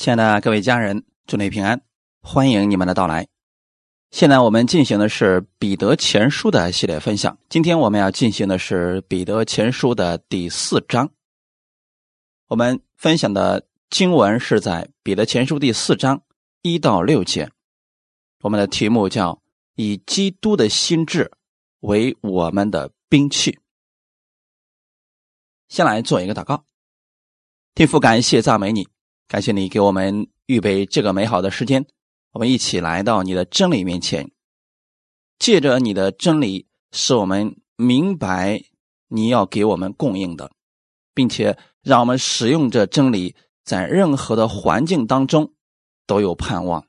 亲爱的各位家人，祝你平安，欢迎你们的到来。现在我们进行的是《彼得前书》的系列分享。今天我们要进行的是《彼得前书》的第四章。我们分享的经文是在《彼得前书》第四章一到六节。我们的题目叫“以基督的心智为我们的兵器”。先来做一个祷告，天父，感谢赞美你。感谢你给我们预备这个美好的时间，我们一起来到你的真理面前，借着你的真理，使我们明白你要给我们供应的，并且让我们使用这真理，在任何的环境当中都有盼望。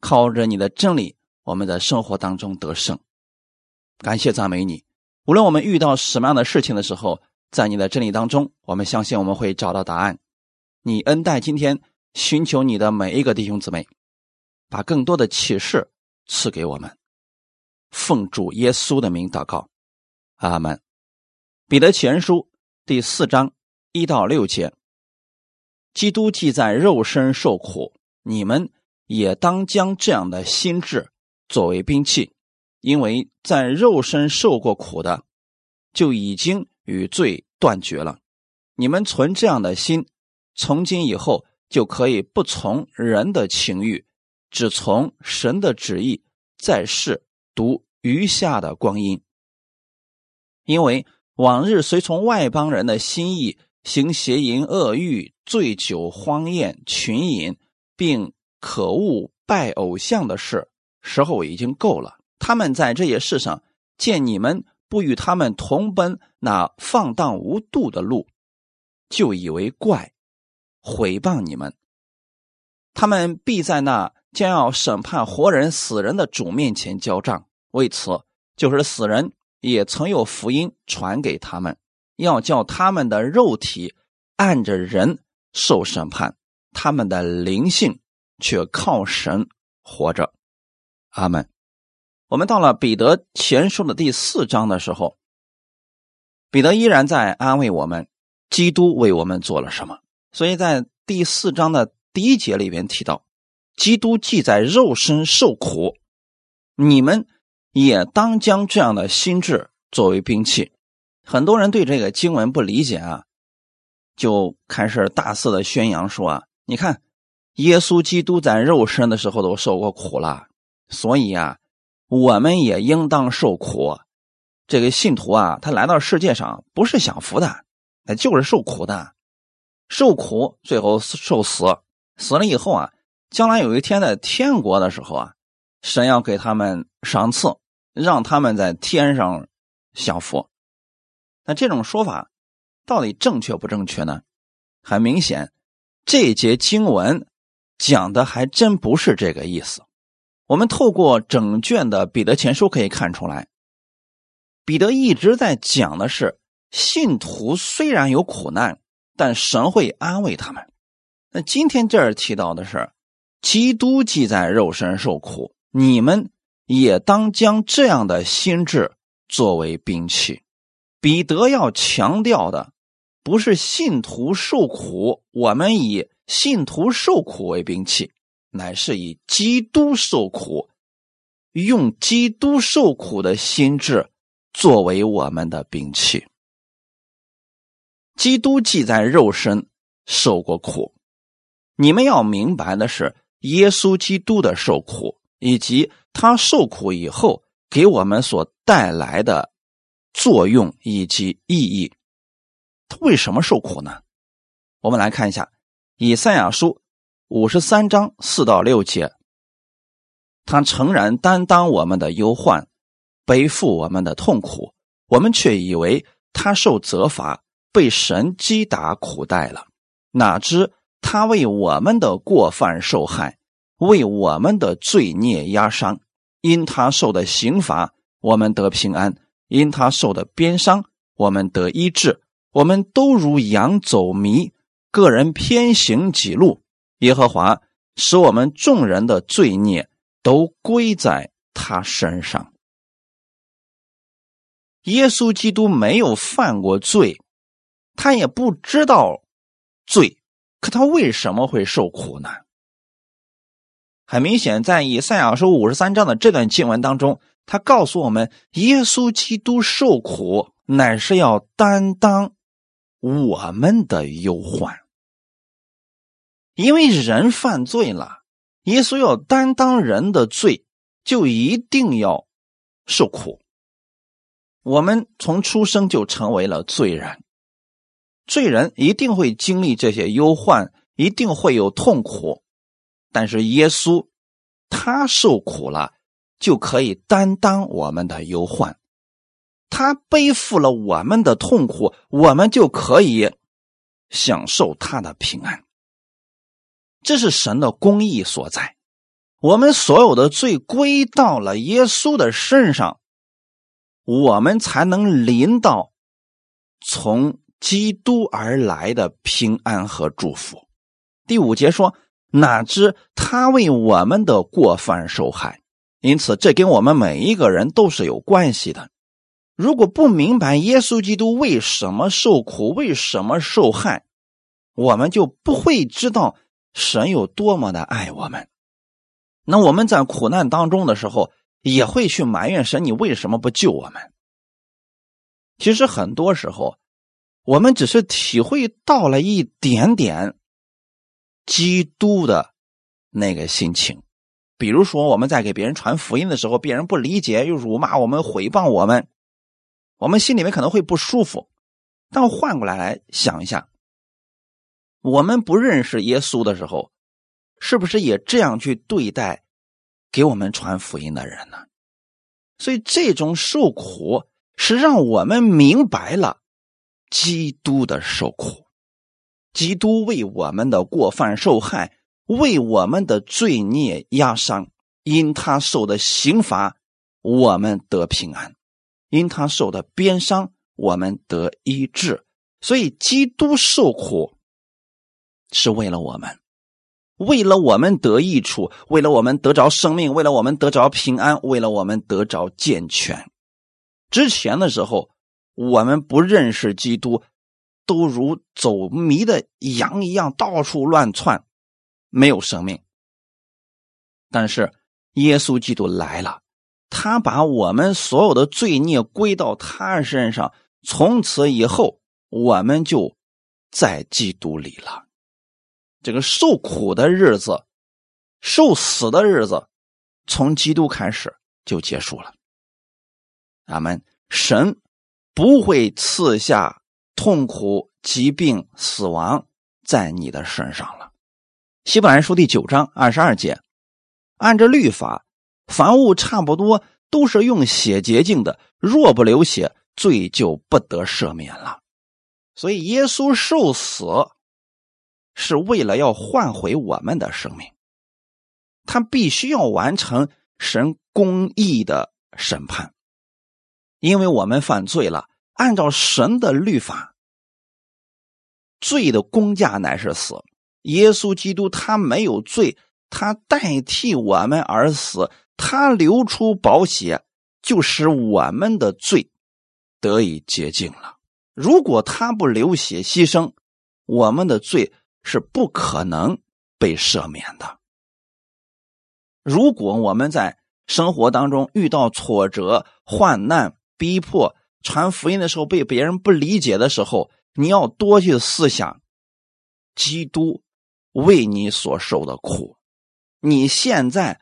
靠着你的真理，我们的生活当中得胜。感谢赞美你，无论我们遇到什么样的事情的时候，在你的真理当中，我们相信我们会找到答案。你恩待今天寻求你的每一个弟兄姊妹，把更多的启示赐给我们。奉主耶稣的名祷告，阿门。彼得前书第四章一到六节：基督既在肉身受苦，你们也当将这样的心智作为兵器，因为在肉身受过苦的，就已经与罪断绝了。你们存这样的心。从今以后就可以不从人的情欲，只从神的旨意，在世读余下的光阴。因为往日随从外邦人的心意，行邪淫、恶欲、醉酒、荒宴、群饮，并可恶拜偶像的事，时候已经够了。他们在这些事上见你们不与他们同奔那放荡无度的路，就以为怪。毁谤你们，他们必在那将要审判活人死人的主面前交账。为此，就是死人也曾有福音传给他们，要叫他们的肉体按着人受审判，他们的灵性却靠神活着。阿门。我们到了彼得前书的第四章的时候，彼得依然在安慰我们：基督为我们做了什么。所以在第四章的第一节里边提到，基督既在肉身受苦，你们也当将这样的心智作为兵器。很多人对这个经文不理解啊，就开始大肆的宣扬说啊，你看，耶稣基督在肉身的时候都受过苦了，所以啊，我们也应当受苦。这个信徒啊，他来到世界上不是享福的，那就是受苦的。受苦，最后受死，死了以后啊，将来有一天在天国的时候啊，神要给他们赏赐，让他们在天上享福。那这种说法到底正确不正确呢？很明显，这节经文讲的还真不是这个意思。我们透过整卷的彼得前书可以看出来，彼得一直在讲的是信徒虽然有苦难。但神会安慰他们。那今天这儿提到的是，基督既在肉身受苦，你们也当将这样的心智作为兵器。彼得要强调的，不是信徒受苦，我们以信徒受苦为兵器，乃是以基督受苦，用基督受苦的心智作为我们的兵器。基督既在肉身受过苦，你们要明白的是，耶稣基督的受苦以及他受苦以后给我们所带来的作用以及意义。他为什么受苦呢？我们来看一下《以赛亚书》五十三章四到六节。他诚然担当我们的忧患，背负我们的痛苦，我们却以为他受责罚。被神击打苦待了，哪知他为我们的过犯受害，为我们的罪孽压伤。因他受的刑罚，我们得平安；因他受的鞭伤，我们得医治。我们都如羊走迷，个人偏行己路。耶和华使我们众人的罪孽都归在他身上。耶稣基督没有犯过罪。他也不知道罪，可他为什么会受苦呢？很明显，在以赛亚书五十三章的这段经文当中，他告诉我们，耶稣基督受苦乃是要担当我们的忧患，因为人犯罪了，耶稣要担当人的罪，就一定要受苦。我们从出生就成为了罪人，罪人一定会经历这些忧患，一定会有痛苦。但是耶稣，他受苦了，就可以担当我们的忧患；他背负了我们的痛苦，我们就可以享受他的平安。这是神的公义所在。我们所有的罪归到了耶稣的身上，我们才能临到从基督而来的平安和祝福。第五节说。哪知他为我们的过犯受害，因此这跟我们每一个人都是有关系的。如果不明白耶稣基督为什么受苦、为什么受害，我们就不会知道神有多么的爱我们。那我们在苦难当中的时候，也会去埋怨神：你为什么不救我们？其实很多时候，我们只是体会到了一点点。基督的那个心情，比如说我们在给别人传福音的时候，别人不理解，又辱骂我们、诽谤我们，我们心里面可能会不舒服。但换过来来想一下，我们不认识耶稣的时候，是不是也这样去对待给我们传福音的人呢？所以这种受苦是让我们明白了基督的受苦。基督为我们的过犯受害，为我们的罪孽压伤，因他受的刑罚，我们得平安；因他受的鞭伤，我们得医治。所以，基督受苦是为了我们，为了我们得益处，为了我们得着生命，为了我们得着平安，为了我们得着健全。之前的时候，我们不认识基督。都如走迷的羊一样到处乱窜，没有生命。但是耶稣基督来了，他把我们所有的罪孽归到他身上，从此以后我们就在基督里了。这个受苦的日子、受死的日子，从基督开始就结束了。阿门。神不会赐下。痛苦、疾病、死亡在你的身上了。希伯来书第九章二十二节，按照律法，凡物差不多都是用血洁净的，若不流血，罪就不得赦免了。所以，耶稣受死是为了要换回我们的生命，他必须要完成神公义的审判，因为我们犯罪了。按照神的律法，罪的公价乃是死。耶稣基督他没有罪，他代替我们而死，他流出宝血，就使我们的罪得以洁净了。如果他不流血牺牲，我们的罪是不可能被赦免的。如果我们在生活当中遇到挫折、患难、逼迫，传福音的时候被别人不理解的时候，你要多去思想，基督为你所受的苦。你现在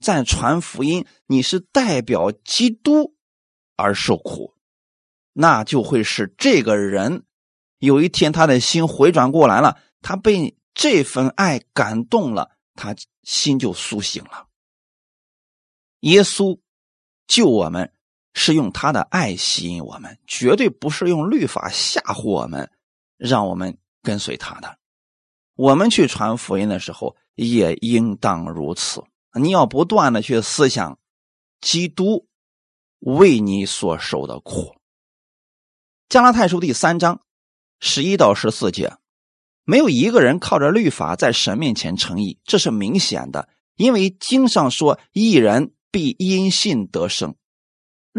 在传福音，你是代表基督而受苦，那就会使这个人有一天他的心回转过来了，他被这份爱感动了，他心就苏醒了。耶稣救我们。是用他的爱吸引我们，绝对不是用律法吓唬我们，让我们跟随他的。我们去传福音的时候，也应当如此。你要不断的去思想，基督为你所受的苦。加拉太书第三章十一到十四节，没有一个人靠着律法在神面前称义，这是明显的，因为经上说，一人必因信得生。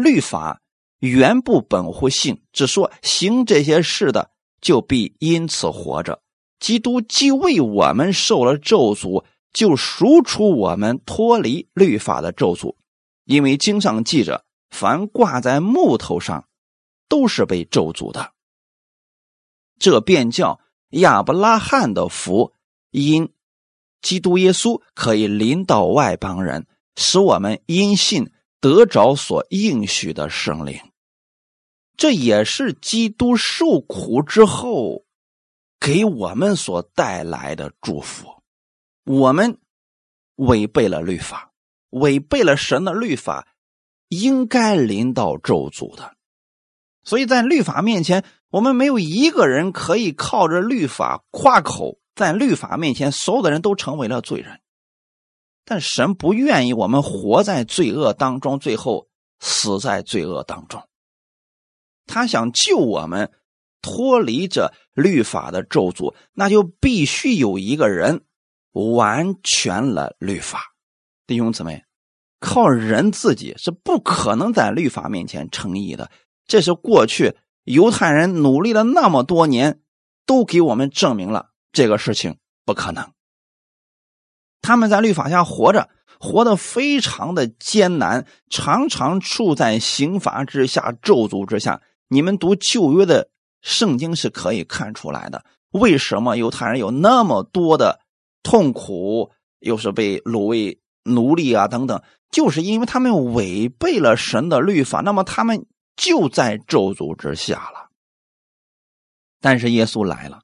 律法原不本乎信，只说行这些事的就必因此活着。基督既为我们受了咒诅，就赎出我们脱离律法的咒诅。因为经上记着，凡挂在木头上，都是被咒诅的。这便叫亚伯拉罕的福，因基督耶稣可以临到外邦人，使我们因信得着所应许的圣灵。这也是基督受苦之后。给我们所带来的祝福，我们违背了律法，违背了神的律法，应该临到咒诅的。所以在律法面前，我们没有一个人可以靠着律法夸口。在律法面前，所有的人都成为了罪人。但神不愿意我们活在罪恶当中，最后死在罪恶当中。他想救我们。脱离这律法的咒诅，那就必须有一个人完全了律法。弟兄姊妹，靠人自己是不可能在律法面前称义的。这是过去犹太人努力了那么多年，都给我们证明了这个事情不可能。他们在律法下活着，活得非常的艰难，常常处在刑罚之下、咒诅之下。你们读旧约的。圣经是可以看出来的，为什么犹太人有那么多的痛苦，又是被掳为奴隶啊等等，就是因为他们违背了神的律法，那么他们就在咒诅之下了。但是耶稣来了，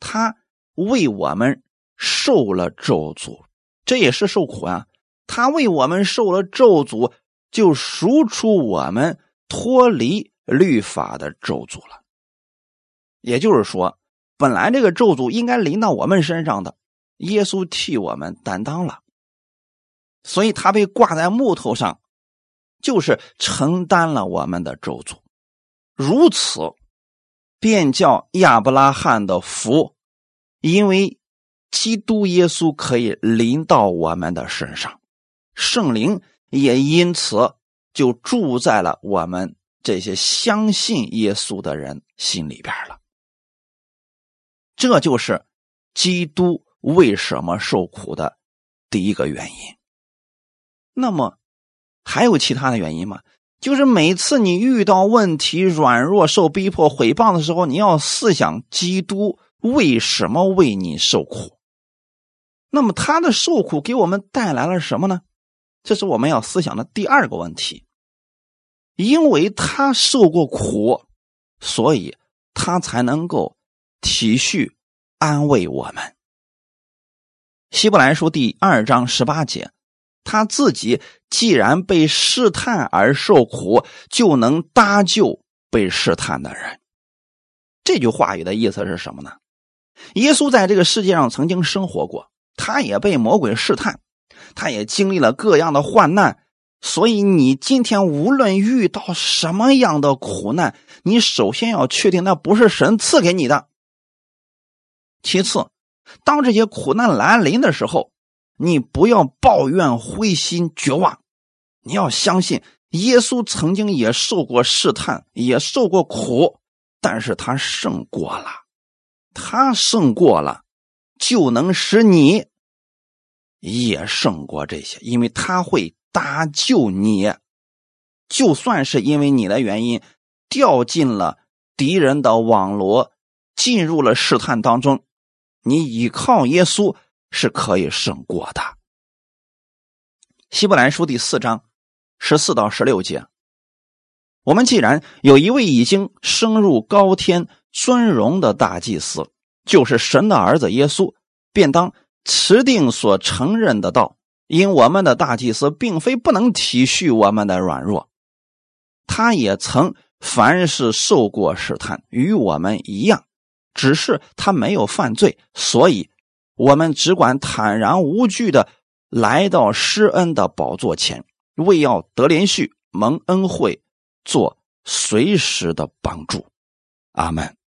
他为我们受了咒诅，这也是受苦啊。他为我们受了咒诅，就赎出我们脱离律法的咒诅了。也就是说，本来这个咒诅应该临到我们身上的，耶稣替我们担当了，所以他被挂在木头上，就是承担了我们的咒诅。如此，便叫亚伯拉罕的福，因为基督耶稣可以临到我们的身上，圣灵也因此就住在了我们这些相信耶稣的人心里边了。这就是基督为什么受苦的第一个原因。那么还有其他的原因吗？就是每次你遇到问题、软弱、受逼迫、毁谤的时候，你要思想基督为什么为你受苦。那么他的受苦给我们带来了什么呢？这是我们要思想的第二个问题。因为他受过苦，所以他才能够。体恤、安慰我们。希伯来书第二章十八节，他自己既然被试探而受苦，就能搭救被试探的人。这句话语的意思是什么呢？耶稣在这个世界上曾经生活过，他也被魔鬼试探，他也经历了各样的患难。所以，你今天无论遇到什么样的苦难，你首先要确定那不是神赐给你的。其次，当这些苦难来临的时候，你不要抱怨、灰心、绝望，你要相信耶稣曾经也受过试探，也受过苦，但是他胜过了，他胜过了，就能使你也胜过这些，因为他会搭救你。就算是因为你的原因掉进了敌人的网罗，进入了试探当中。你依靠耶稣是可以胜过的。希伯来书第四章十四到十六节，我们既然有一位已经升入高天尊荣的大祭司，就是神的儿子耶稣，便当持定所承认的道。因我们的大祭司并非不能体恤我们的软弱，他也曾凡事受过试探，与我们一样。只是他没有犯罪，所以我们只管坦然无惧的来到施恩的宝座前，为要得连续蒙恩惠，做随时的帮助。阿门。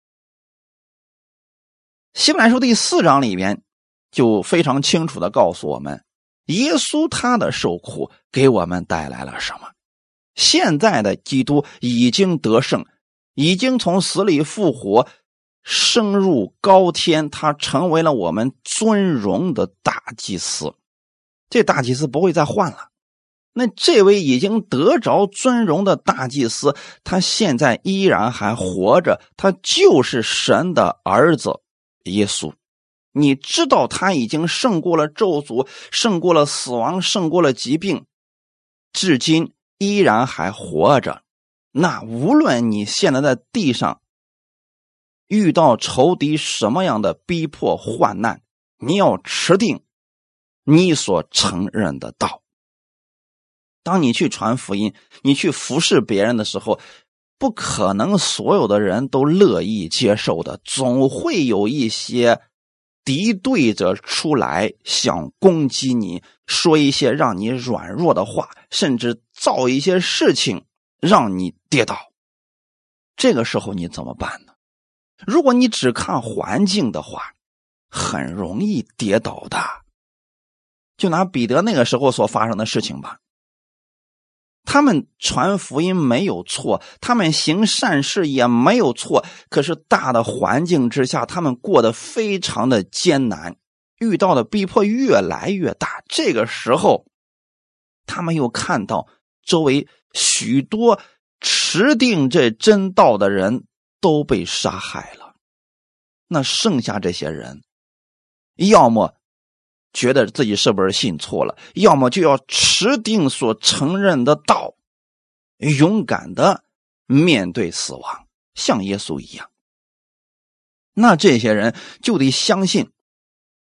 希伯来书第四章里边就非常清楚的告诉我们，耶稣他的受苦给我们带来了什么？现在的基督已经得胜，已经从死里复活。升入高天，他成为了我们尊荣的大祭司。这大祭司不会再换了。那这位已经得着尊荣的大祭司，他现在依然还活着，他就是神的儿子耶稣。你知道他已经胜过了咒诅，胜过了死亡，胜过了疾病，至今依然还活着。那无论你现在在地上遇到仇敌什么样的逼迫患难，你要持定你所承认的道。当你去传福音，你去服侍别人的时候，不可能所有的人都乐意接受的，总会有一些敌对者出来想攻击你，说一些让你软弱的话，甚至造一些事情让你跌倒。这个时候你怎么办呢？如果你只看环境的话，很容易跌倒的。就拿彼得那个时候所发生的事情吧。他们传福音没有错，他们行善事也没有错。可是大的环境之下，他们过得非常的艰难，遇到的逼迫越来越大。这个时候，他们又看到周围许多持定这真道的人都被杀害了，那剩下这些人，要么。觉得自己是不是信错了？要么就要持定所承认的道，勇敢的面对死亡，像耶稣一样。那这些人就得相信，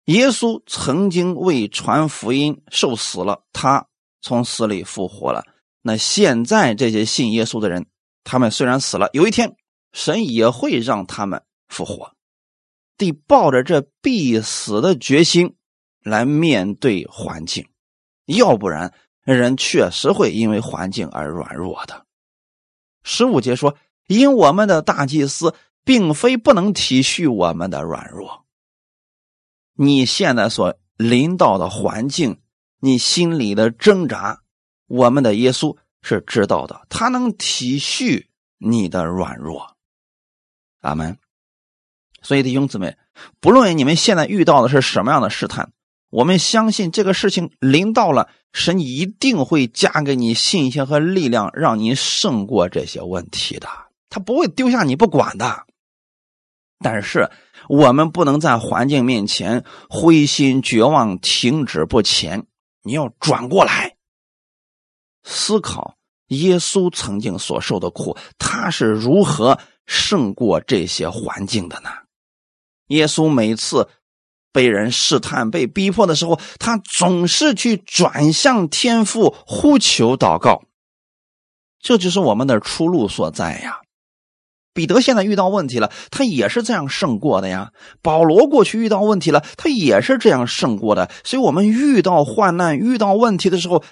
耶稣曾经为传福音受死了，他从死里复活了。那现在这些信耶稣的人，他们虽然死了，有一天神也会让他们复活，得抱着这必死的决心。来面对环境，要不然人确实会因为环境而软弱的。十五节说：“因我们的大祭司并非不能体恤我们的软弱。你现在所临到的环境，你心里的挣扎，我们的耶稣是知道的，他能体恤你的软弱。”阿门。所以弟兄姊妹，不论你们现在遇到的是什么样的试探。我们相信这个事情临到了，神一定会加给你信心和力量，让你胜过这些问题的。他不会丢下你不管的。但是我们不能在环境面前灰心绝望、停止不前。你要转过来思考，耶稣曾经所受的苦，他是如何胜过这些环境的呢？耶稣每次。被人试探、被逼迫的时候，他总是去转向天父呼求祷告，这就是我们的出路所在呀。彼得现在遇到问题了，他也是这样胜过的呀。保罗过去遇到问题了，他也是这样胜过的。所以，我们遇到患难、遇到问题的时候，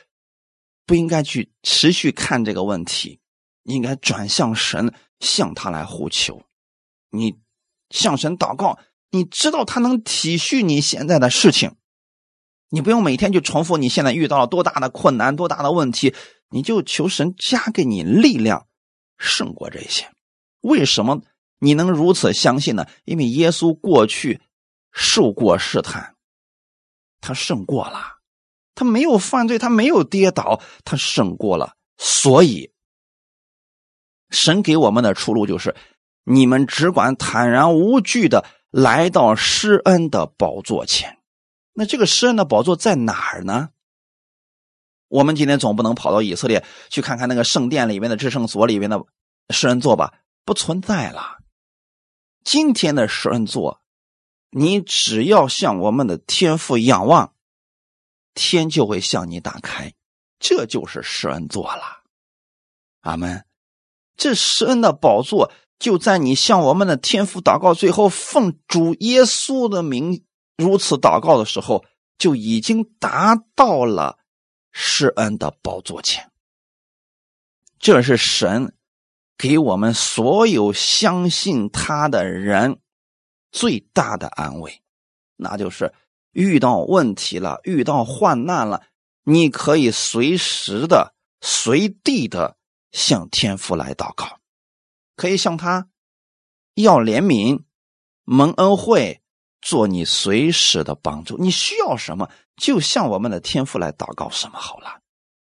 不应该去持续看这个问题，应该转向神，向他来呼求。你向神祷告。你知道他能体恤你现在的事情，你不用每天就重复你现在遇到了多大的困难、多大的问题，你就求神加给你力量，胜过这些。为什么你能如此相信呢？因为耶稣过去受过试探，他胜过了，他没有犯罪，他没有跌倒，他胜过了。所以，神给我们的出路就是：你们只管坦然无惧的。来到施恩的宝座前，那这个施恩的宝座在哪儿呢？我们今天总不能跑到以色列去看看那个圣殿里面的至圣所里面的施恩座吧？不存在了。今天的施恩座，你只要向我们的天父仰望，天就会向你打开，这就是施恩座了。阿门。这施恩的宝座。就在你向我们的天父祷告，最后奉主耶稣的名如此祷告的时候，就已经达到了施恩的宝座前。这是神给我们所有相信他的人最大的安慰，那就是遇到问题了、遇到患难了，你可以随时的、随地的向天父来祷告。可以向他要怜悯，蒙恩惠，做你随时的帮助。你需要什么，就向我们的天父来祷告什么好了。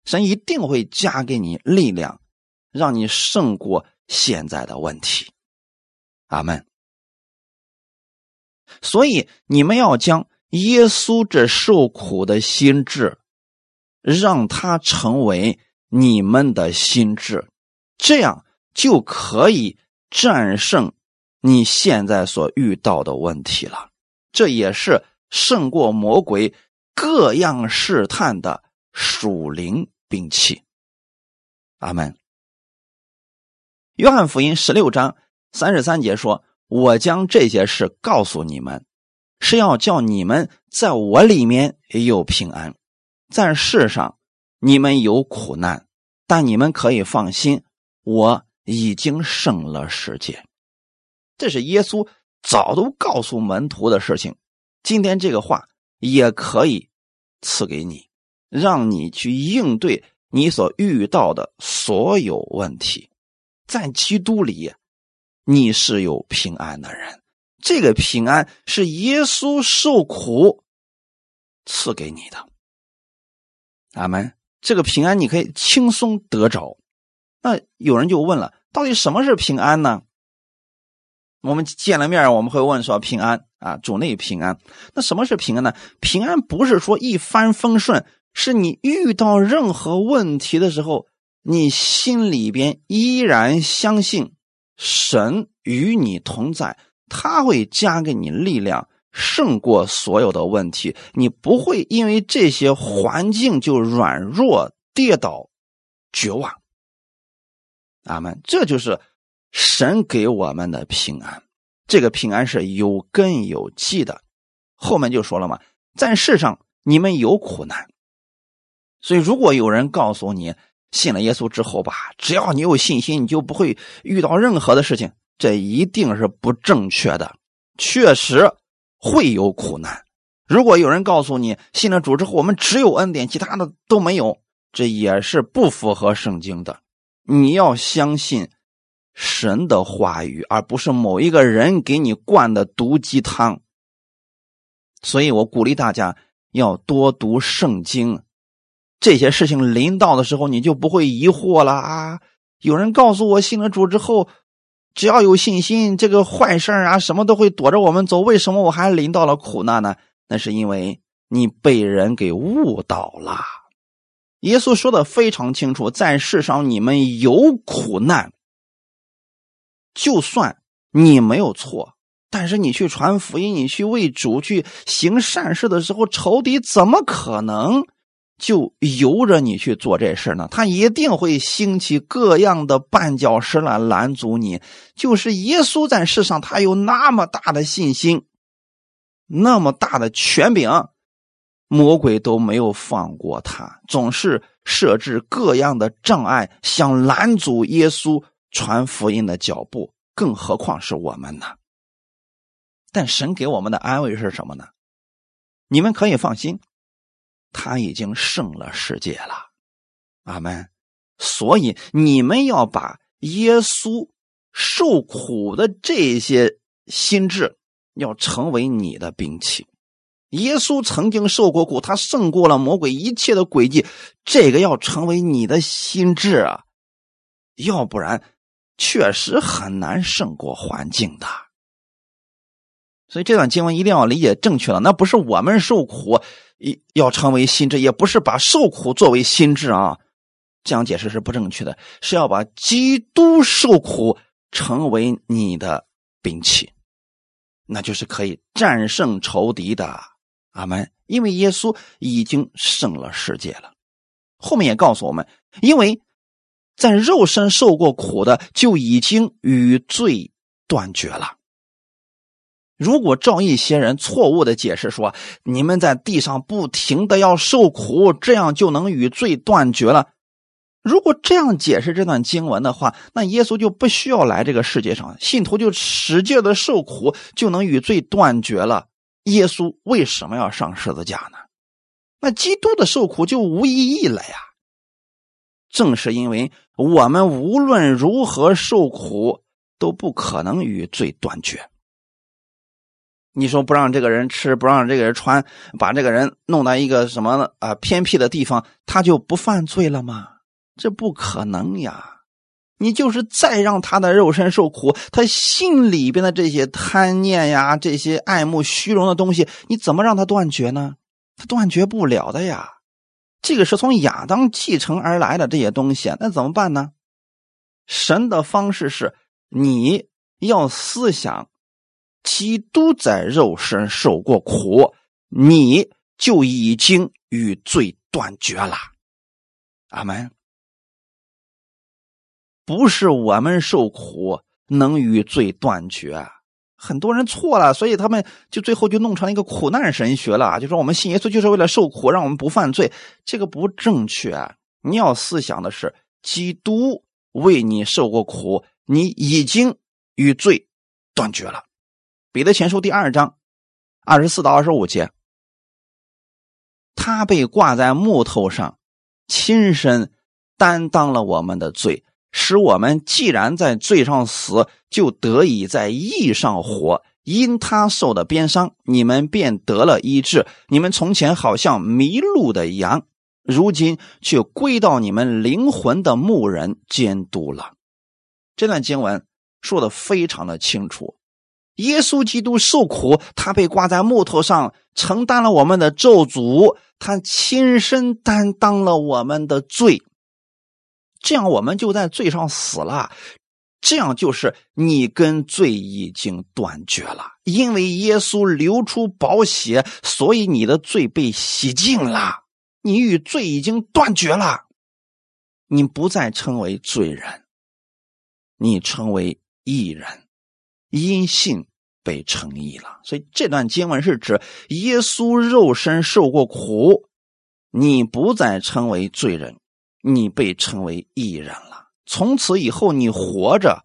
神一定会加给你力量，让你胜过现在的问题。阿门。所以你们要将耶稣这受苦的心智，让他成为你们的心智，这样就可以战胜你现在所遇到的问题了。这也是胜过魔鬼各样试探的属灵兵器。阿门。约翰福音十六章三十三节说。我将这些事告诉你们，是要叫你们在我里面有平安。在世上你们有苦难，但你们可以放心，我已经胜了世界。这是耶稣早都告诉门徒的事情。今天这个话也可以赐给你，让你去应对你所遇到的所有问题，在基督里。你是有平安的人，这个平安是耶稣受苦赐给你的。阿门。这个平安你可以轻松得着。那有人就问了，到底什么是平安呢？我们见了面，我们会问说平安啊，主内平安。那什么是平安呢？平安不是说一帆风顺，是你遇到任何问题的时候，你心里边依然相信。神与你同在，他会加给你力量，胜过所有的问题。你不会因为这些环境就软弱、跌倒、绝望。阿门。这就是神给我们的平安。这个平安是有根有基的。后面就说了嘛，在世上你们有苦难，所以如果有人告诉你，信了耶稣之后吧，只要你有信心，你就不会遇到任何的事情。这一定是不正确的，确实会有苦难。如果有人告诉你信了主之后，我们只有恩典，其他的都没有，这也是不符合圣经的。你要相信神的话语，而不是某一个人给你灌的毒鸡汤。所以我鼓励大家要多读圣经。这些事情临到的时候，你就不会疑惑了啊！有人告诉我信了主之后，只要有信心，这个坏事啊什么都会躲着我们走。为什么我还临到了苦难呢？那是因为你被人给误导了。耶稣说的非常清楚，在世上你们有苦难，就算你没有错，但是你去传福音，你去为主去行善事的时候，仇敌怎么可能？就由着你去做这事呢，他一定会兴起各样的绊脚石来拦阻你。就是耶稣在世上，他有那么大的信心，那么大的权柄，魔鬼都没有放过他，总是设置各样的障碍，想拦阻耶稣传福音的脚步。更何况是我们呢？但神给我们的安慰是什么呢？你们可以放心。他已经胜了世界了，阿门。所以你们要把耶稣受苦的这些心智，要成为你的兵器。耶稣曾经受过苦，他胜过了魔鬼一切的诡计，这个要成为你的心智啊，要不然确实很难胜过环境的。所以这段经文一定要理解正确了，那不是我们受苦。要成为心智，也不是把受苦作为心智啊，这样解释是不正确的。是要把基督受苦成为你的兵器，那就是可以战胜仇敌的。阿门。因为耶稣已经胜了世界了。后面也告诉我们，因为在肉身受过苦的，就已经与罪断绝了。如果照一些人错误的解释说，你们在地上不停的要受苦，这样就能与罪断绝了。如果这样解释这段经文的话，那耶稣就不需要来这个世界上，信徒就使劲的受苦就能与罪断绝了。耶稣为什么要上十字架呢？那基督的受苦就无意义了呀。正是因为我们无论如何受苦，都不可能与罪断绝。你说不让这个人吃，不让这个人穿，把这个人弄到一个什么啊偏僻的地方，他就不犯罪了吗？这不可能呀！你就是再让他的肉身受苦，他心里边的这些贪念呀，这些爱慕虚荣的东西，你怎么让他断绝呢？他断绝不了的呀。这个是从亚当继承而来的这些东西，那怎么办呢？神的方式是，你要思想，基督在肉身受过苦，你就已经与罪断绝了。阿门。不是我们受苦能与罪断绝，很多人错了，所以他们就最后就弄成了一个苦难神学了，就说我们信耶稣就是为了受苦，让我们不犯罪，这个不正确。你要思想的是，基督为你受过苦，你已经与罪断绝了。彼得前书第二章二十四到二十五节，他被挂在木头上，亲身担当了我们的罪。使我们既然在罪上死，就得以在义上活。因他受的鞭伤，你们便得了医治。你们从前好像迷路的羊，如今却归到你们灵魂的牧人监督了。这段经文说的非常的清楚。耶稣基督受苦，他被挂在木头上，承担了我们的咒诅，他亲身担当了我们的罪。这样我们就在罪上死了，这样就是你跟罪已经断绝了。因为耶稣流出宝血，所以你的罪被洗净了，你与罪已经断绝了，你不再称为罪人，你成为义人，因信被称义了。所以这段经文是指耶稣肉身受过苦，你不再称为罪人。你被称为义人了，从此以后你活着，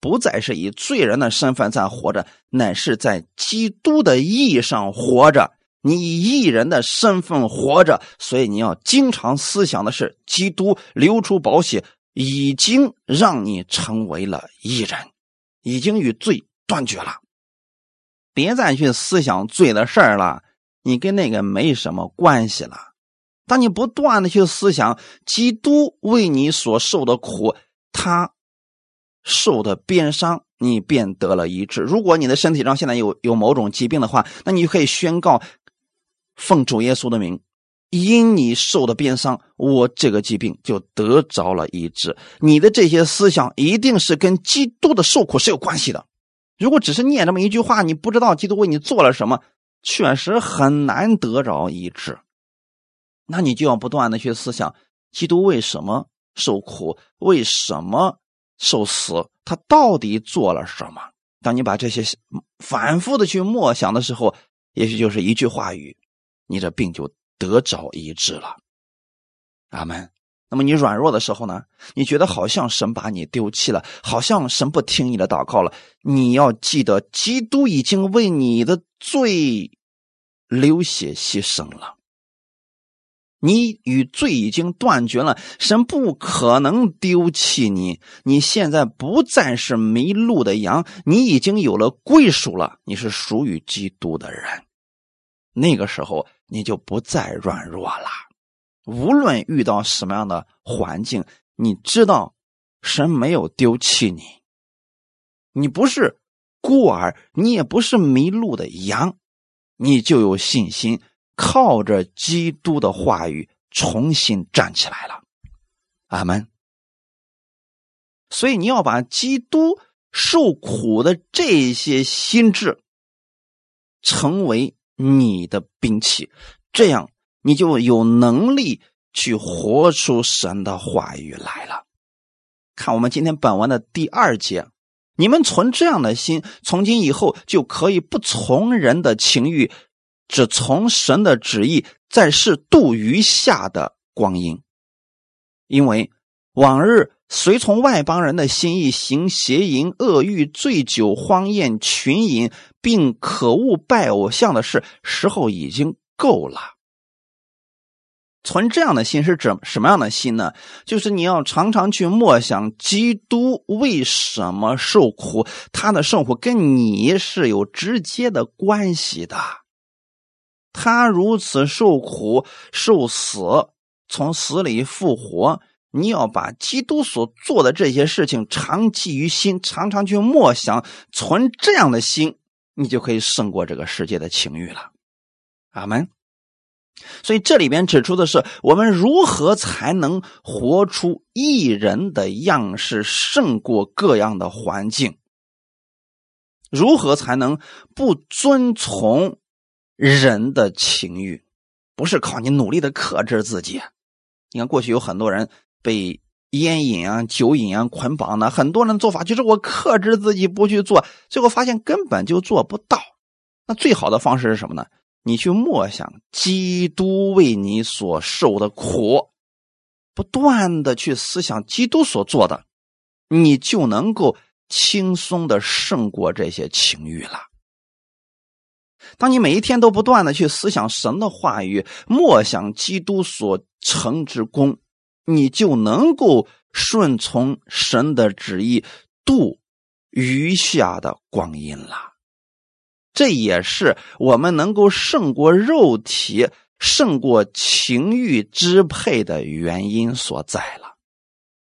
不再是以罪人的身份在活着，乃是在基督的意义上活着。你以义人的身份活着，所以你要经常思想的是，基督流出宝血，已经让你成为了义人，已经与罪断绝了。别再去思想罪的事儿了，你跟那个没什么关系了。当你不断的去思想基督为你所受的苦，他受的鞭伤，你便得了医治。如果你的身体上现在有有某种疾病的话，那你就可以宣告奉主耶稣的名，因你受的鞭伤，我这个疾病就得着了医治。你的这些思想一定是跟基督的受苦是有关系的。如果只是念这么一句话，你不知道基督为你做了什么，确实很难得着医治。那你就要不断的去思想，基督为什么受苦，为什么受死，他到底做了什么？当你把这些反复的去默想的时候，也许就是一句话语，你这病就得着医治了。阿门。那么你软弱的时候呢？你觉得好像神把你丢弃了，好像神不听你的祷告了。你要记得，基督已经为你的罪流血牺牲了。你与罪已经断绝了，神不可能丢弃你。你现在不再是迷路的羊，你已经有了归属了，你是属于基督的人。那个时候，你就不再软弱了。无论遇到什么样的环境，你知道神没有丢弃你，你不是孤儿，你也不是迷路的羊，你就有信心。靠着基督的话语重新站起来了，阿门。所以你要把基督受苦的这些心智成为你的兵器，这样你就有能力去活出神的话语来了。看我们今天本文的第二节，你们存这样的心，从今以后就可以不从人的情欲。只从神的旨意在世度余下的光阴，因为往日随从外邦人的心意行邪淫、恶欲、醉酒、荒宴、群饮，并可恶拜偶像的事，时候已经够了。存这样的心是指什么样的心呢？就是你要常常去默想，基督为什么受苦，他的受苦跟你是有直接的关系的。他如此受苦、受死，从死里复活，你要把基督所做的这些事情常记于心，常常去默想，存这样的心，你就可以胜过这个世界的情欲了。阿门。所以这里边指出的是，我们如何才能活出一人的样式，胜过各样的环境？如何才能不遵从人的情欲？不是靠你努力的克制自己。你看，过去有很多人被烟瘾啊、酒瘾啊捆绑的，很多人做法就是我克制自己不去做，最后发现根本就做不到。那最好的方式是什么呢？你去默想基督为你所受的苦，不断的去思想基督所做的，你就能够轻松的胜过这些情欲了。当你每一天都不断的去思想神的话语，默想基督所成之功，你就能够顺从神的旨意，度余下的光阴了。这也是我们能够胜过肉体、胜过情欲支配的原因所在了。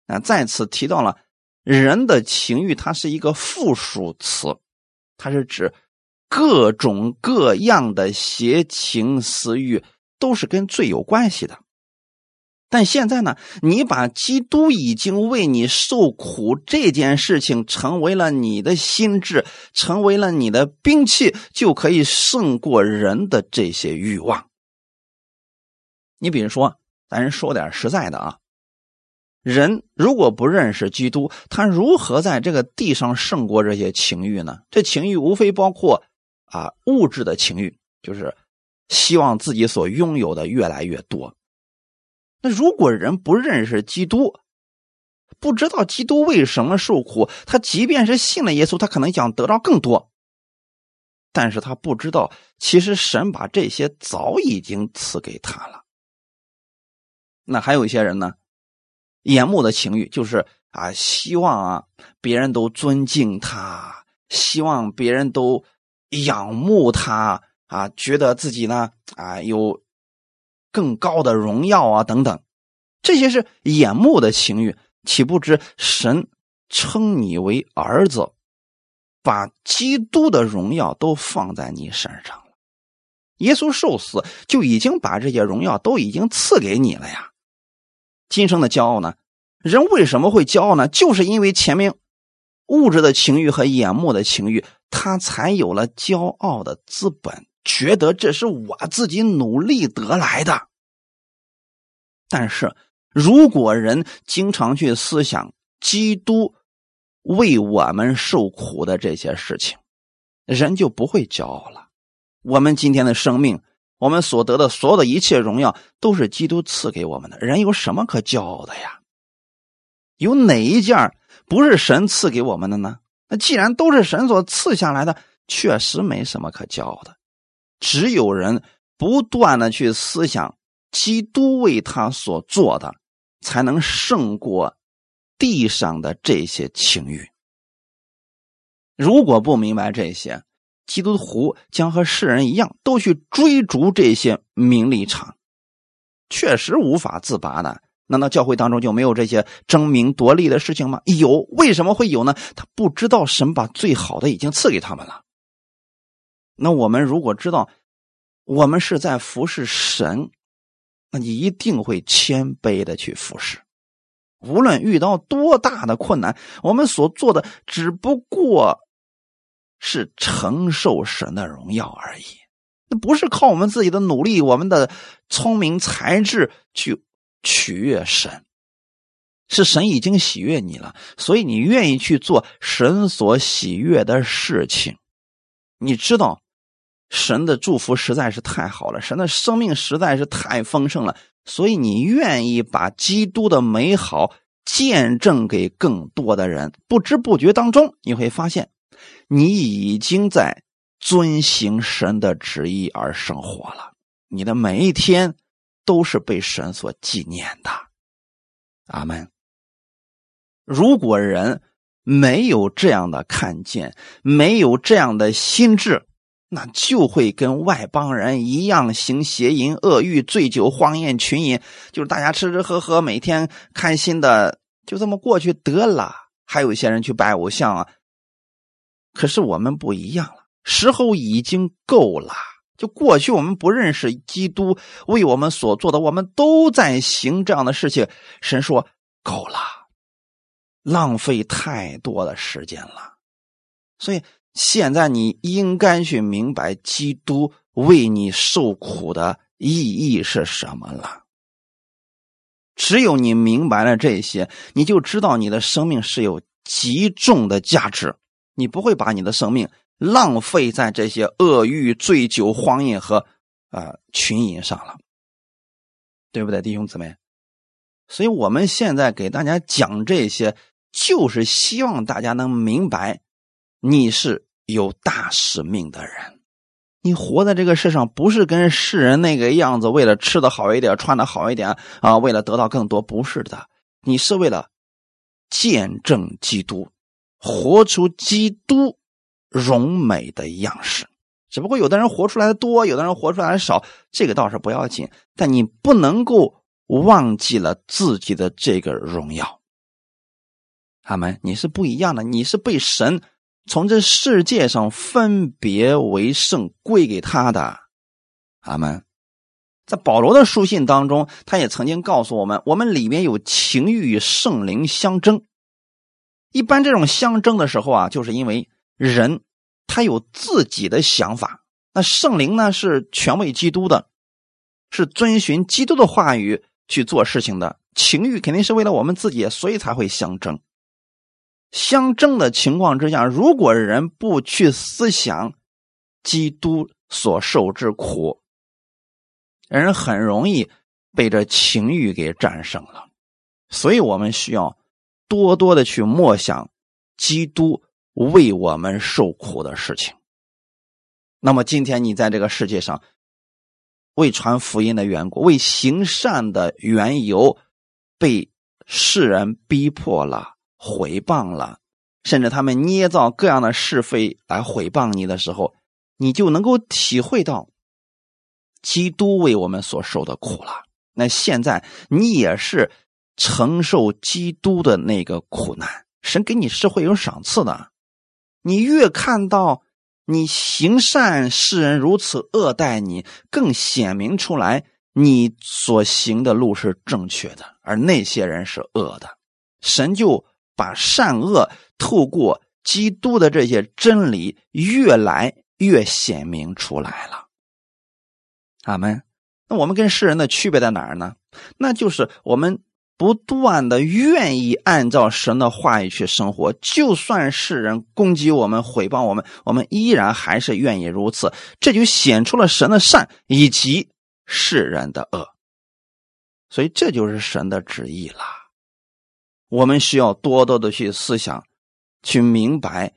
那再次提到了人的情欲，它是一个复数词，它是指各种各样的邪情私欲，都是跟罪有关系的。但现在呢，你把基督已经为你受苦这件事情成为了你的心智，成为了你的兵器，就可以胜过人的这些欲望。你比如说，咱说点实在的啊，人如果不认识基督，他如何在这个地上胜过这些情欲呢？这情欲无非包括啊物质的情欲，就是希望自己所拥有的越来越多。那如果人不认识基督，不知道基督为什么受苦，他即便是信了耶稣，他可能想得到更多，但是他不知道，其实神把这些早已经赐给他了。那还有一些人呢，眼目的情欲就是啊，希望啊别人都尊敬他，希望别人都仰慕他啊，觉得自己呢啊有。更高的荣耀啊，等等，这些是眼目的情欲，岂不知神称你为儿子，把基督的荣耀都放在你身上了。耶稣受死就已经把这些荣耀都已经赐给你了呀。今生的骄傲呢？人为什么会骄傲呢？就是因为前面物质的情欲和眼目的情欲，他才有了骄傲的资本。觉得这是我自己努力得来的，但是如果人经常去思想基督为我们受苦的这些事情，人就不会骄傲了。我们今天的生命，我们所得的所有的一切荣耀，都是基督赐给我们的。人有什么可骄傲的呀？有哪一件不是神赐给我们的呢？那既然都是神所赐下来的，确实没什么可骄傲的。只有人不断的去思想基督为他所做的，才能胜过地上的这些情欲。如果不明白这些，基督徒将和世人一样，都去追逐这些名利场，确实无法自拔的。难道教会当中就没有这些争名夺利的事情吗？有，为什么会有呢？他不知道神把最好的已经赐给他们了。那我们如果知道我们是在服侍神，那你一定会谦卑的去服侍。无论遇到多大的困难，我们所做的只不过是承受神的荣耀而已。那不是靠我们自己的努力、我们的聪明才智去取悦神，是神已经喜悦你了，所以你愿意去做神所喜悦的事情。你知道。神的祝福实在是太好了，神的生命实在是太丰盛了，所以你愿意把基督的美好见证给更多的人。不知不觉当中，你会发现，你已经在遵行神的旨意而生活了。你的每一天都是被神所纪念的。阿门。如果人没有这样的看见，没有这样的心智，那就会跟外邦人一样行邪淫、恶欲、醉酒、荒宴、群饮，就是大家吃吃喝喝，每天开心的就这么过去得了。还有一些人去拜偶像啊，可是我们不一样了，时候已经够了。就过去我们不认识基督为我们所做的，我们都在行这样的事情。神说够了，浪费太多的时间了。所以现在你应该去明白基督为你受苦的意义是什么了。只有你明白了这些，你就知道你的生命是有极重的价值，你不会把你的生命。浪费在这些恶欲、醉酒、荒淫和啊群饮上了，对不对，弟兄姊妹？所以我们现在给大家讲这些，就是希望大家能明白，你是有大使命的人。你活在这个世上，不是跟世人那个样子，为了吃的好一点、穿的好一点啊，为了得到更多，不是的。你是为了见证基督，活出基督。荣美的样式，只不过有的人活出来的多，有的人活出来的少，这个倒是不要紧。但你不能够忘记了自己的这个荣耀。他们，你是不一样的，你是被神从这世界上分别为圣归给他的。阿门。在保罗的书信当中，他也曾经告诉我们，我们里面有情欲与圣灵相争。一般这种相争的时候啊，就是因为。人他有自己的想法，那圣灵呢是权威基督的，是遵循基督的话语去做事情的。情欲肯定是为了我们自己，所以才会相争。相争的情况之下，如果人不去思想基督所受之苦，人很容易被这情欲给战胜了。所以我们需要多多的去默想基督。为我们受苦的事情。那么今天你在这个世界上，为传福音的缘故，为行善的缘由，被世人逼迫了、毁谤了，甚至他们捏造各样的是非来毁谤你的时候，你就能够体会到基督为我们所受的苦了。那现在你也是承受基督的那个苦难，神给你是会有赏赐的。你越看到你行善，世人如此恶待你，更显明出来你所行的路是正确的，而那些人是恶的。神就把善恶透过基督的这些真理越来越显明出来了。阿门。那我们跟世人的区别在哪儿呢？那就是我们。不断的愿意按照神的话语去生活，就算世人攻击我们、毁谤我们，我们依然还是愿意如此。这就显出了神的善以及世人的恶，所以这就是神的旨意啦。我们需要多多的去思想，去明白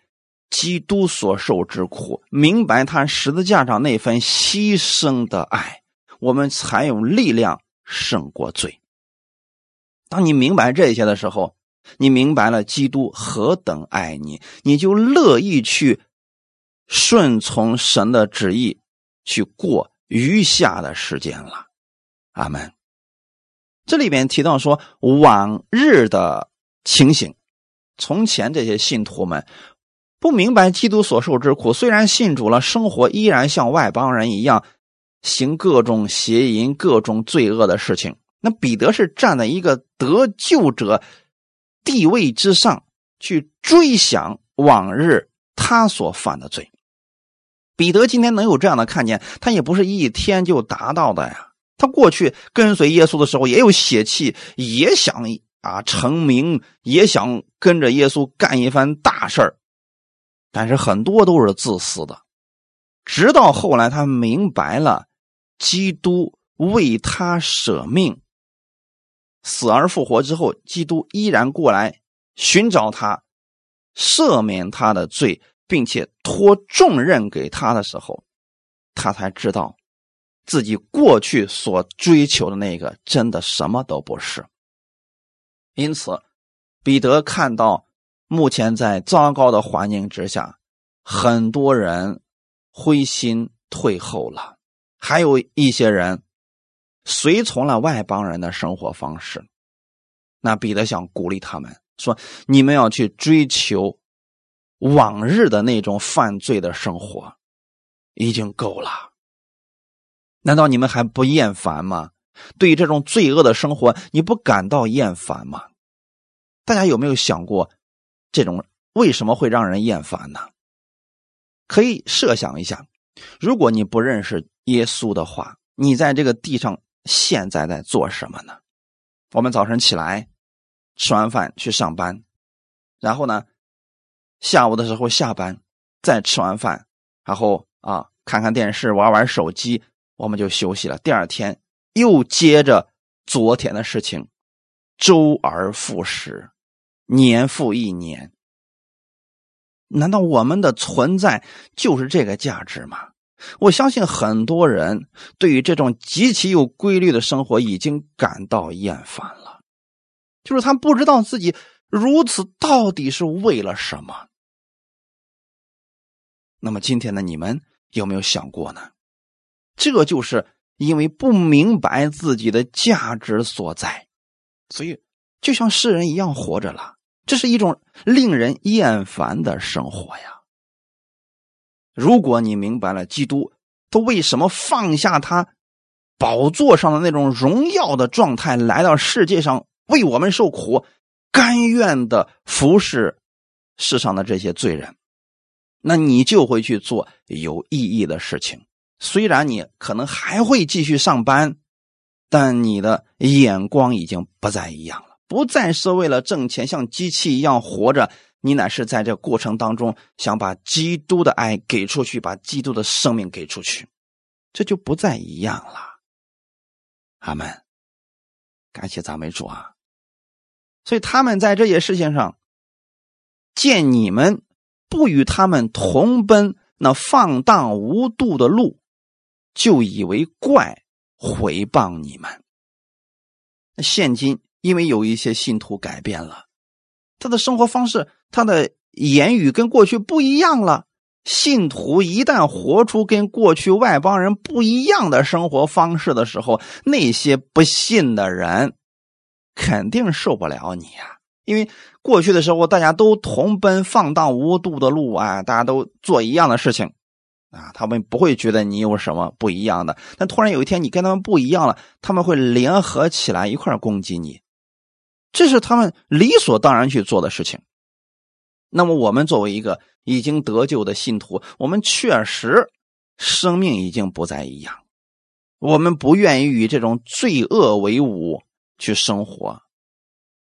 基督所受之苦，明白他十字架上那份牺牲的爱，我们才有力量胜过罪。当你明白这些的时候，你明白了基督何等爱你，你就乐意去顺从神的旨意，去过余下的时间了。阿门。这里边提到说往日的情形，从前这些信徒们不明白基督所受之苦，虽然信主了，生活依然像外邦人一样，行各种邪淫、各种罪恶的事情。那彼得是站在一个得救者地位之上去追想往日他所犯的罪。彼得今天能有这样的看见，他也不是一天就达到的呀。他过去跟随耶稣的时候也有血气，也想啊成名，也想跟着耶稣干一番大事儿，但是很多都是自私的。直到后来他明白了，基督为他舍命。死而复活之后，基督依然过来寻找他，赦免他的罪，并且托重任给他的时候，他才知道自己过去所追求的那个真的什么都不是。因此，彼得看到目前在糟糕的环境之下，很多人灰心退后了，还有一些人随从了外邦人的生活方式。那彼得想鼓励他们说：“你们要去追求往日的那种犯罪的生活，已经够了。难道你们还不厌烦吗？”对于这种罪恶的生活，你不感到厌烦吗？大家有没有想过，这种为什么会让人厌烦呢？可以设想一下，如果你不认识耶稣的话，你在这个地上现在在做什么呢？我们早晨起来，吃完饭去上班，然后呢，下午的时候下班，再吃完饭，然后啊看看电视，玩玩手机，我们就休息了。第二天。又接着昨天的事情，周而复始，年复一年。难道我们的存在就是这个价值吗？我相信很多人对于这种极其有规律的生活已经感到厌烦了，就是他不知道自己如此到底是为了什么。那么今天的你们有没有想过呢？这就是。因为不明白自己的价值所在，所以就像世人一样活着了。这是一种令人厌烦的生活呀。如果你明白了基督，他为什么放下他宝座上的那种荣耀的状态，来到世界上为我们受苦，甘愿的服侍世上的这些罪人，那你就会去做有意义的事情。虽然你可能还会继续上班，但你的眼光已经不再一样了，不再是为了挣钱像机器一样活着，你乃是在这过程当中想把基督的爱给出去，把基督的生命给出去，这就不再一样了。阿门，感谢赞美主啊！所以他们在这些事情上，见你们不与他们同奔那放荡无度的路。就以为怪，回谤你们。现今因为有一些信徒改变了，他的生活方式、他的言语跟过去不一样了。信徒一旦活出跟过去外邦人不一样的生活方式的时候，那些不信的人肯定受不了你呀。因为过去的时候，大家都同奔放荡无度的路啊，大家都做一样的事情。啊，他们不会觉得你有什么不一样的，但突然有一天你跟他们不一样了，他们会联合起来一块攻击你，这是他们理所当然去做的事情。那么我们作为一个已经得救的信徒，我们确实生命已经不再一样，我们不愿意与这种罪恶为伍去生活，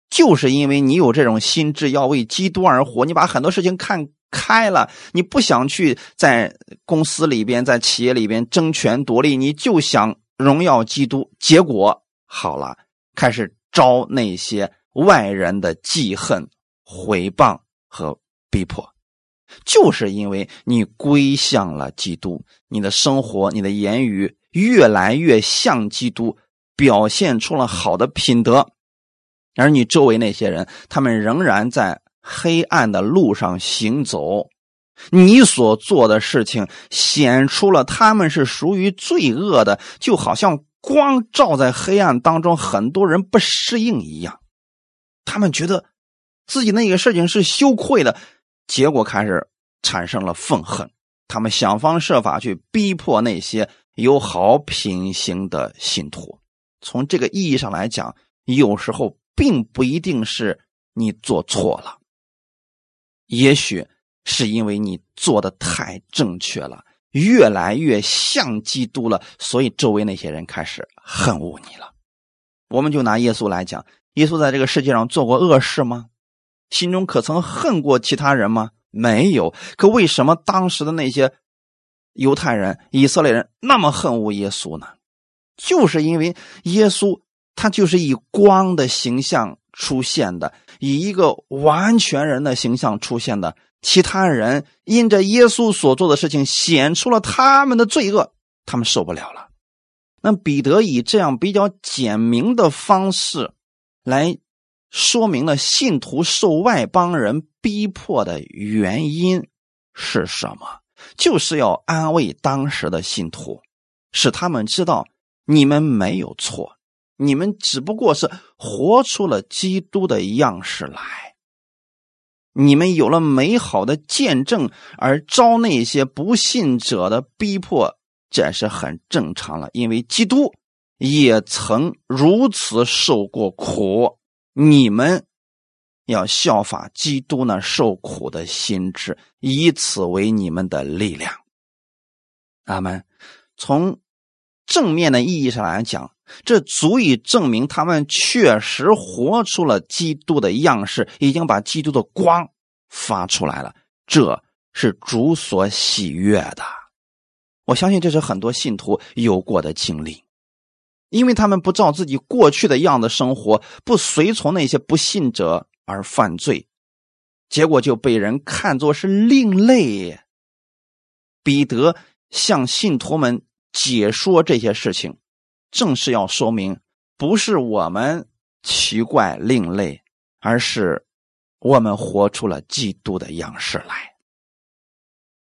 就是因为你有这种心智，要为基督而活，你把很多事情看。开了，你不想去在公司里边、在企业里边争权夺利，你就想荣耀基督。结果好了，开始招那些外人的记恨、毁谤和逼迫，就是因为你归向了基督，你的生活、你的言语越来越像基督，表现出了好的品德，而你周围那些人，他们仍然在。黑暗的路上行走，你所做的事情显出了他们是属于罪恶的，就好像光照在黑暗当中，很多人不适应一样。他们觉得自己那个事情是羞愧的，结果开始产生了愤恨。他们想方设法去逼迫那些有好品行的信徒。从这个意义上来讲，有时候并不一定是你做错了。也许是因为你做的太正确了，越来越像基督了，所以周围那些人开始恨恶你了。我们就拿耶稣来讲，耶稣在这个世界上做过恶事吗？心中可曾恨过其他人吗？没有。可为什么当时的那些犹太人、以色列人那么恨恶耶稣呢？就是因为耶稣他就是以光的形象出现的。以一个完全人的形象出现的其他人，因着耶稣所做的事情显出了他们的罪恶，他们受不了了。那彼得以这样比较简明的方式来说明了信徒受外邦人逼迫的原因是什么？就是要安慰当时的信徒，使他们知道你们没有错，你们只不过是活出了基督的样式来。你们有了美好的见证，而招那些不信者的逼迫，这是很正常了。因为基督也曾如此受过苦，你们要效法基督那受苦的心智，以此为你们的力量。阿门。从正面的意义上来讲，这足以证明他们确实活出了基督的样式，已经把基督的光发出来了。这是主所喜悦的。我相信这是很多信徒有过的经历，因为他们不照自己过去的样子生活，不随从那些不信者而犯罪，结果就被人看作是另类。彼得向信徒们。解说这些事情，正是要说明，不是我们奇怪另类，而是我们活出了基督的样式来。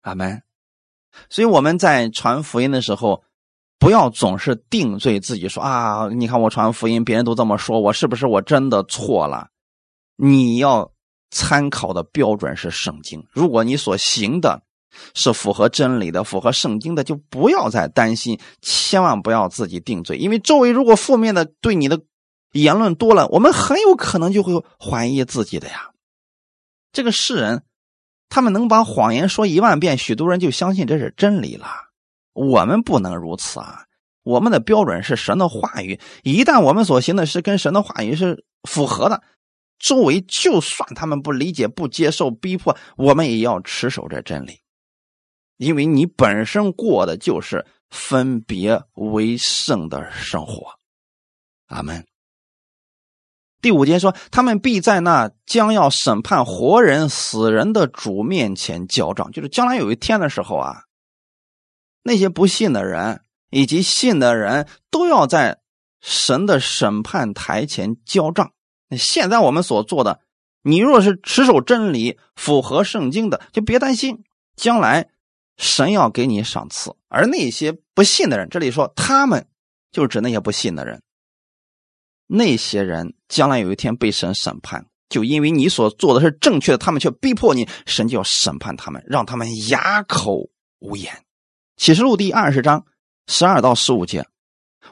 阿门。所以我们在传福音的时候，不要总是定罪自己，说啊，你看我传福音，别人都这么说，我是不是我真的错了？你要参考的标准是圣经。如果你所行的，是符合真理的，符合圣经的，就不要再担心，千万不要自己定罪，因为周围如果负面的对你的言论多了，我们很有可能就会怀疑自己的呀。这个世人，他们能把谎言说一万遍，许多人就相信这是真理了。我们不能如此啊！我们的标准是神的话语，一旦我们所行的是跟神的话语是符合的，周围就算他们不理解、不接受、逼迫，我们也要持守这真理。因为你本身过的就是分别为圣的生活，阿门。第五节说，他们必在那将要审判活人死人的主面前交账，就是将来有一天的时候啊，那些不信的人以及信的人都要在神的审判台前交账。现在我们所做的，你若是持守真理、符合圣经的，就别担心将来。神要给你赏赐，而那些不信的人，这里说他们就指那些不信的人。那些人将来有一天被神审判，就因为你所做的是正确的，他们却逼迫你，神就要审判他们，让他们哑口无言。启示录第二十章十二到十五节，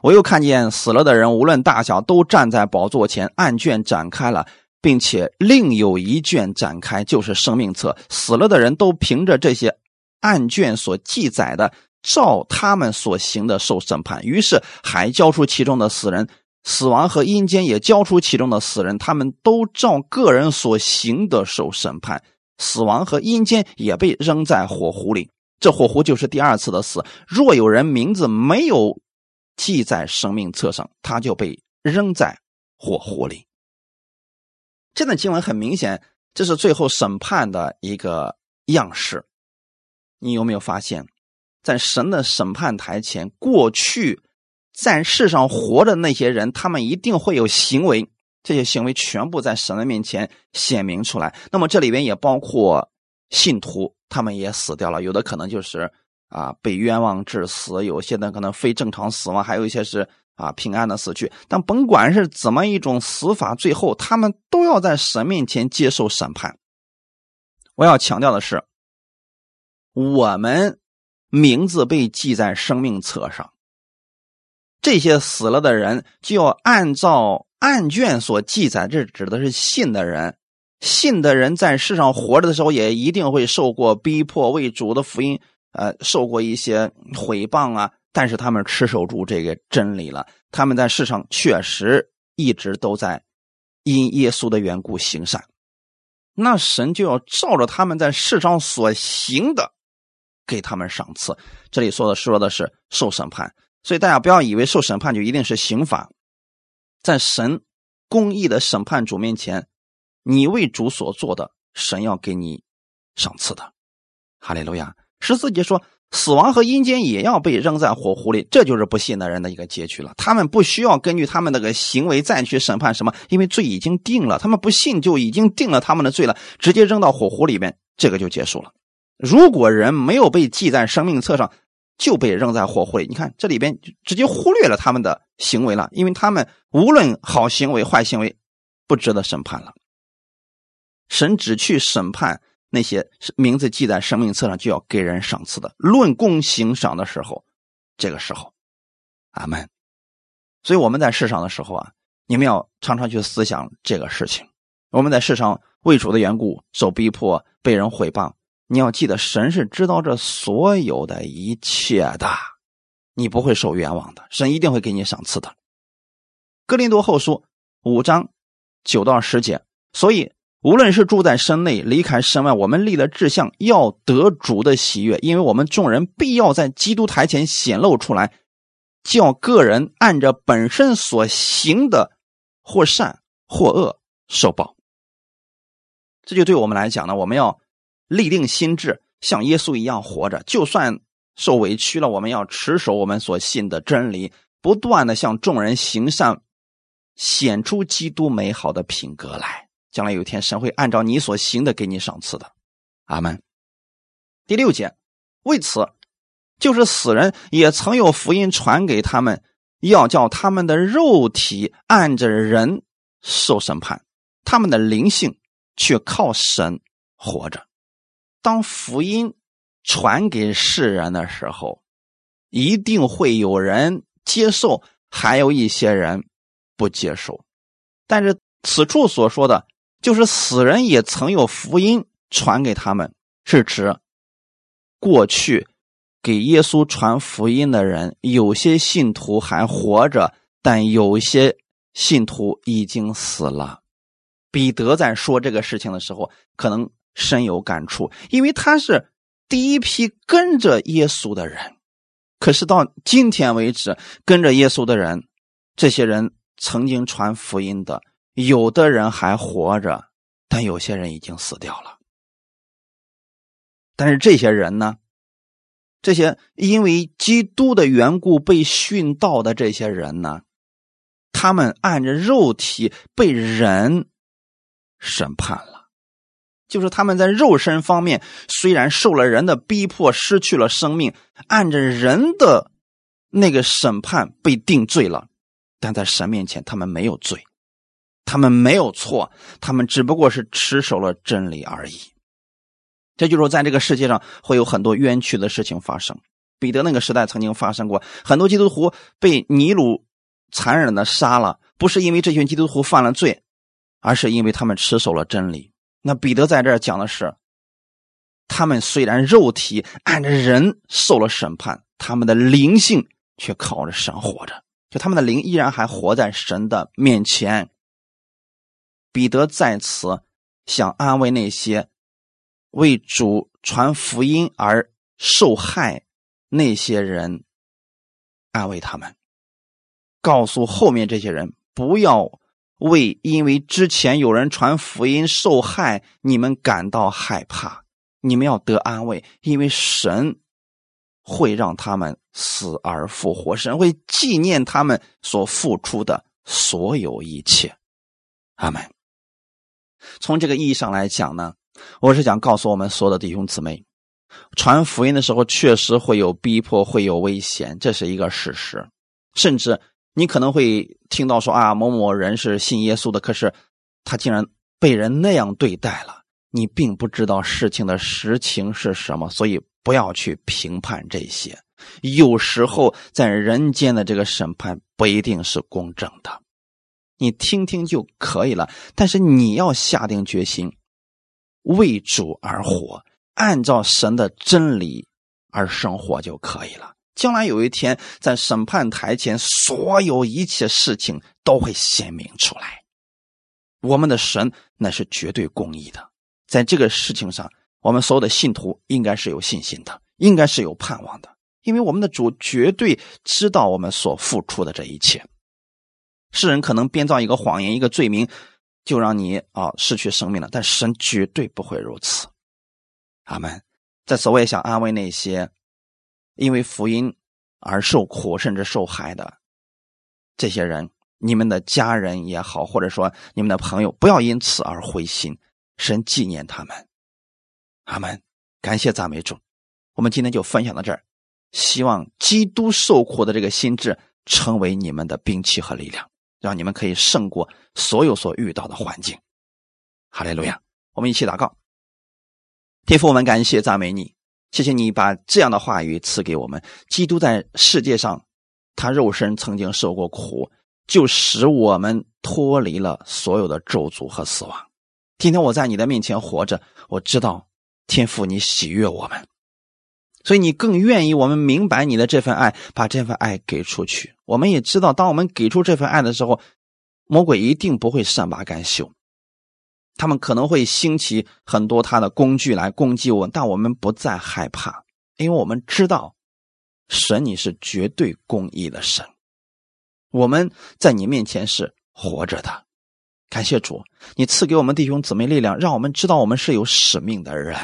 我又看见死了的人，无论大小，都站在宝座前，案卷展开了，并且另有一卷展开，就是生命册。死了的人都凭着这些。案卷所记载的，照他们所行的受审判。于是还交出其中的死人，死亡和阴间也交出其中的死人，他们都照个人所行的受审判。死亡和阴间也被扔在火湖里，这火湖就是第二次的死。若有人名字没有记在生命册上，他就被扔在火湖里。这段经文很明显，这是最后审判的一个样式。你有没有发现，在神的审判台前，过去在世上活的那些人，他们一定会有行为，这些行为全部在神的面前显明出来。那么这里边也包括信徒，他们也死掉了，有的可能就是啊被冤枉致死，有些呢可能非正常死亡，还有一些是啊平安的死去。但甭管是怎么一种死法，最后他们都要在神面前接受审判。我要强调的是。我们名字被记在生命册上，这些死了的人就要按照案卷所记载，这指的是信的人。信的人在世上活着的时候，也一定会受过逼迫，为主的福音，呃，受过一些毁谤啊。但是他们持守住这个真理了，他们在世上确实一直都在因耶稣的缘故行善，那神就要照着他们在世上所行的。给他们赏赐，这里说的说的是受审判，所以大家不要以为受审判就一定是刑罚，在神公义的审判主面前，你为主所做的，神要给你赏赐的。哈利路亚。十四节说，死亡和阴间也要被扔在火湖里，这就是不信的人的一个结局了。他们不需要根据他们那个行为再去审判什么，因为罪已经定了，他们不信就已经定了他们的罪了，直接扔到火湖里面，这个就结束了。如果人没有被记在生命册上，就被扔在火湖里。你看这里边直接忽略了他们的行为了，因为他们无论好行为坏行为，不值得审判了。神只去审判。那些名字记在生命册上就要给人赏赐的，论功行赏的时候，这个时候，阿门。所以我们在世上的时候啊，你们要常常去思想这个事情。我们在世上为主的缘故受逼迫、被人毁谤，你要记得，神是知道这所有的一切的，你不会受冤枉的，神一定会给你赏赐的。哥林多后书五章九到十节，所以。无论是住在身内，离开身外，我们立了志向，要得主的喜悦，因为我们众人必要在基督台前显露出来，叫个人按着本身所行的，或善或恶受报。这就对我们来讲呢，我们要立定心智，像耶稣一样活着，就算受委屈了，我们要持守我们所信的真理，不断的向众人行善，显出基督美好的品格来。将来有一天，神会按照你所行的给你赏赐的，阿门。第六节，为此，就是死人也曾有福音传给他们，要叫他们的肉体按着人受审判，他们的灵性却靠神活着。当福音传给世人的时候，一定会有人接受，还有一些人不接受。但是此处所说的。就是死人也曾有福音传给他们，是指过去给耶稣传福音的人，有些信徒还活着，但有些信徒已经死了。彼得在说这个事情的时候，可能深有感触，因为他是第一批跟着耶稣的人。可是到今天为止，跟着耶稣的人，这些人曾经传福音的。有的人还活着，但有些人已经死掉了。但是这些人呢？这些因为基督的缘故被殉道的这些人呢？他们按着肉体被人审判了，就是他们在肉身方面虽然受了人的逼迫，失去了生命，按着人的那个审判被定罪了，但在神面前他们没有罪。他们没有错，他们只不过是持守了真理而已。这就是，在这个世界上会有很多冤屈的事情发生。彼得那个时代曾经发生过很多基督徒被尼禄残忍的杀了，不是因为这群基督徒犯了罪，而是因为他们持守了真理。那彼得在这儿讲的是，他们虽然肉体按着人受了审判，他们的灵性却靠着神活着，就他们的灵依然还活在神的面前。彼得在此想安慰那些为主传福音而受害那些人，安慰他们，告诉后面这些人不要为因为之前有人传福音受害，你们感到害怕，你们要得安慰，因为神会让他们死而复活，神会纪念他们所付出的所有一切。阿门。从这个意义上来讲呢，我是想告诉我们所有的弟兄姊妹，传福音的时候确实会有逼迫，会有危险，这是一个事实。甚至你可能会听到说啊，某某人是信耶稣的，可是他竟然被人那样对待了，你并不知道事情的实情是什么，所以不要去评判这些。有时候在人间的这个审判不一定是公正的。你听听就可以了，但是你要下定决心，为主而活，按照神的真理而生活就可以了。将来有一天在审判台前，所有一切事情都会显明出来。我们的神那是绝对公义的，在这个事情上，我们所有的信徒应该是有信心的，应该是有盼望的，因为我们的主绝对知道我们所付出的这一切。世人可能编造一个谎言，一个罪名，就让你啊失去生命了。但神绝对不会如此。阿门。在此，我也想安慰那些因为福音而受苦甚至受害的这些人，你们的家人也好，或者说你们的朋友，不要因此而灰心。神纪念他们，阿门。感谢赞美主。我们今天就分享到这儿，希望基督受苦的这个心智成为你们的兵器和力量，让你们可以胜过所有所遇到的环境。哈利路亚！我们一起祷告，天父，我们感谢赞美你，谢谢你把这样的话语赐给我们。基督在世界上，他肉身曾经受过苦，就使我们脱离了所有的咒诅和死亡。今天我在你的面前活着，我知道天父你喜悦我们，所以你更愿意我们明白你的这份爱，把这份爱给出去。我们也知道，当我们给出这份爱的时候，魔鬼一定不会善罢甘休，他们可能会兴起很多他的工具来攻击我，但我们不再害怕，因为我们知道神你是绝对公义的神，我们在你面前是活着的。感谢主，你赐给我们弟兄姊妹力量，让我们知道我们是有使命的人。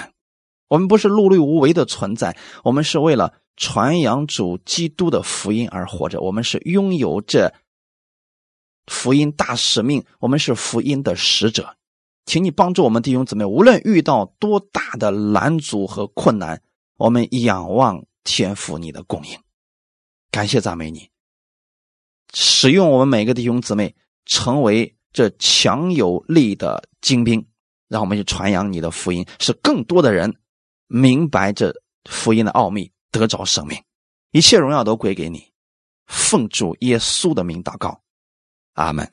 我们不是碌碌无为的存在，我们是为了传扬主基督的福音而活着。我们是拥有这福音大使命，我们是福音的使者。请你帮助我们弟兄姊妹，无论遇到多大的拦阻和困难，我们仰望天父你的供应。感谢赞美你，使用我们每个弟兄姊妹成为。这强有力的精兵，让我们去传扬你的福音，使更多的人明白这福音的奥秘，得着生命。一切荣耀都归给你，奉主耶稣的名祷告，阿门。